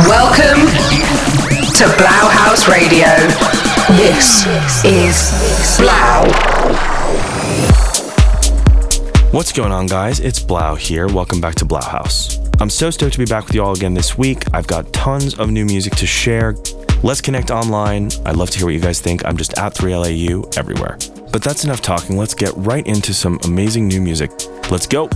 Welcome to 3LAU HAUS Radio. This is 3LAU. What's going on, guys? It's 3LAU here. Welcome back to 3LAU HAUS. I'm so stoked to be back with you all again this week. I've got tons of new music to share. Let's connect online. I'd love to hear what you guys think. I'm just at 3LAU everywhere. But that's enough talking. Let's get right into some amazing new music. Let's go.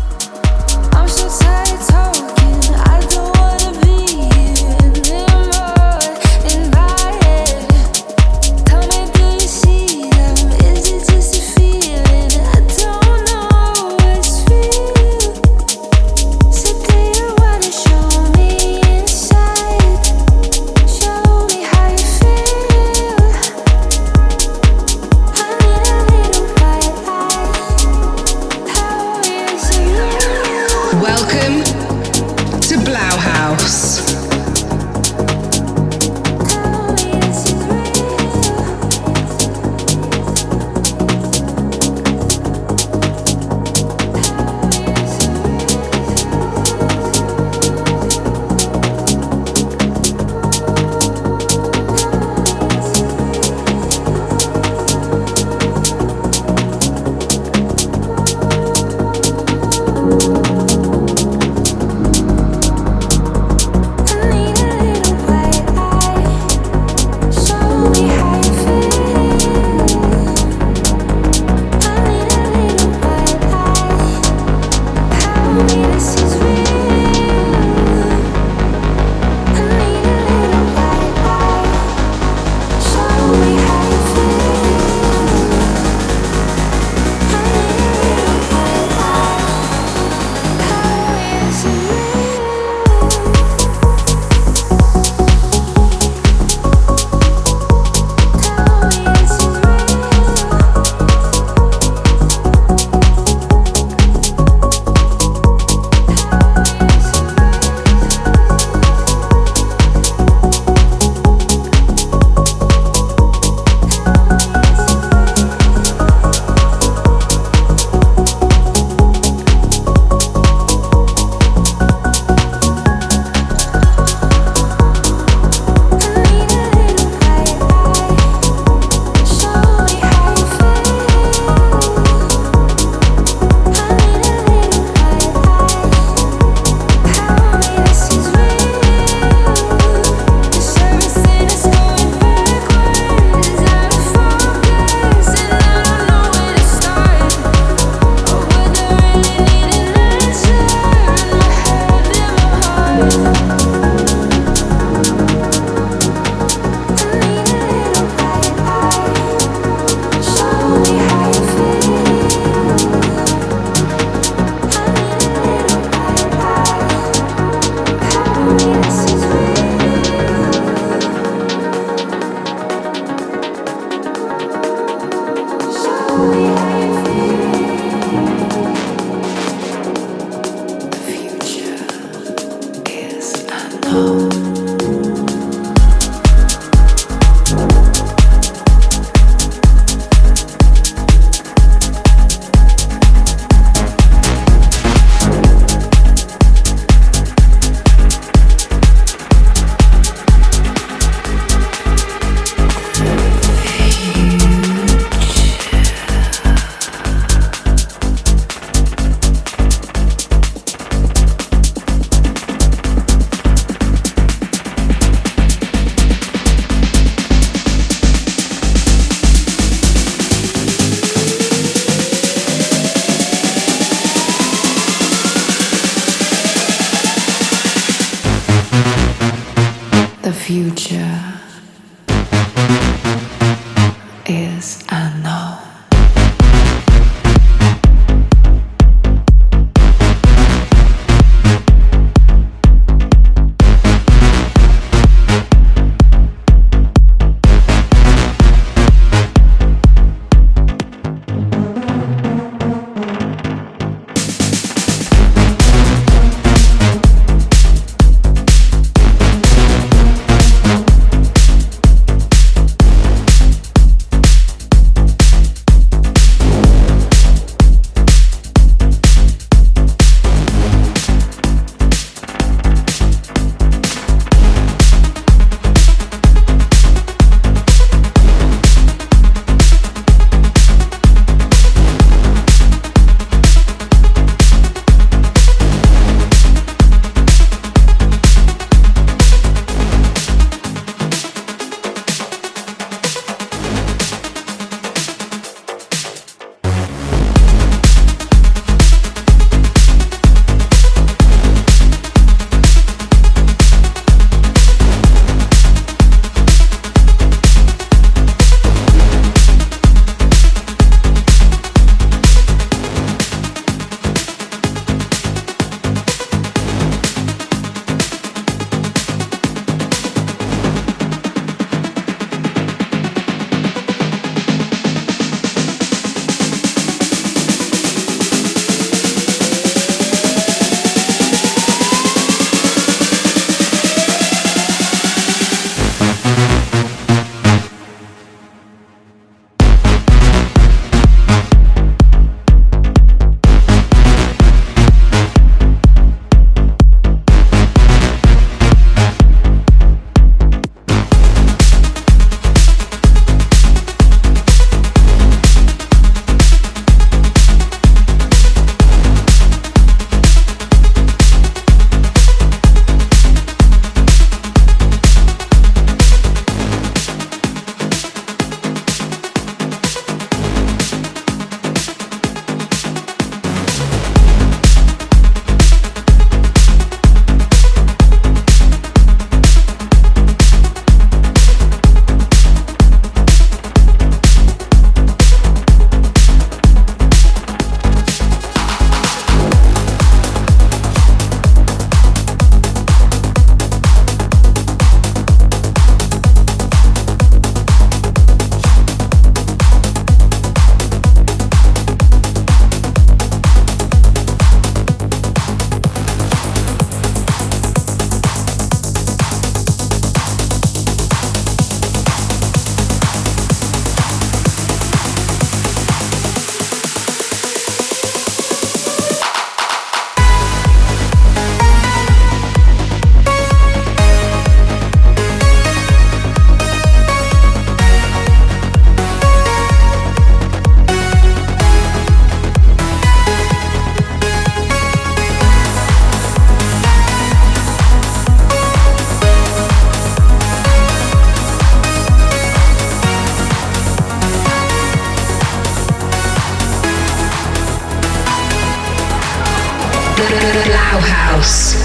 House.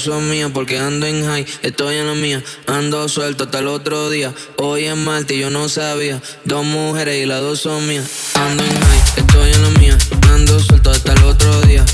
Son mías porque ando en high. Estoy en la mía, ando suelto hasta el otro día. Hoy es martes y yo no sabía. Dos mujeres y las dos son mías. Ando en high, estoy en la mía. Ando suelto hasta el otro día.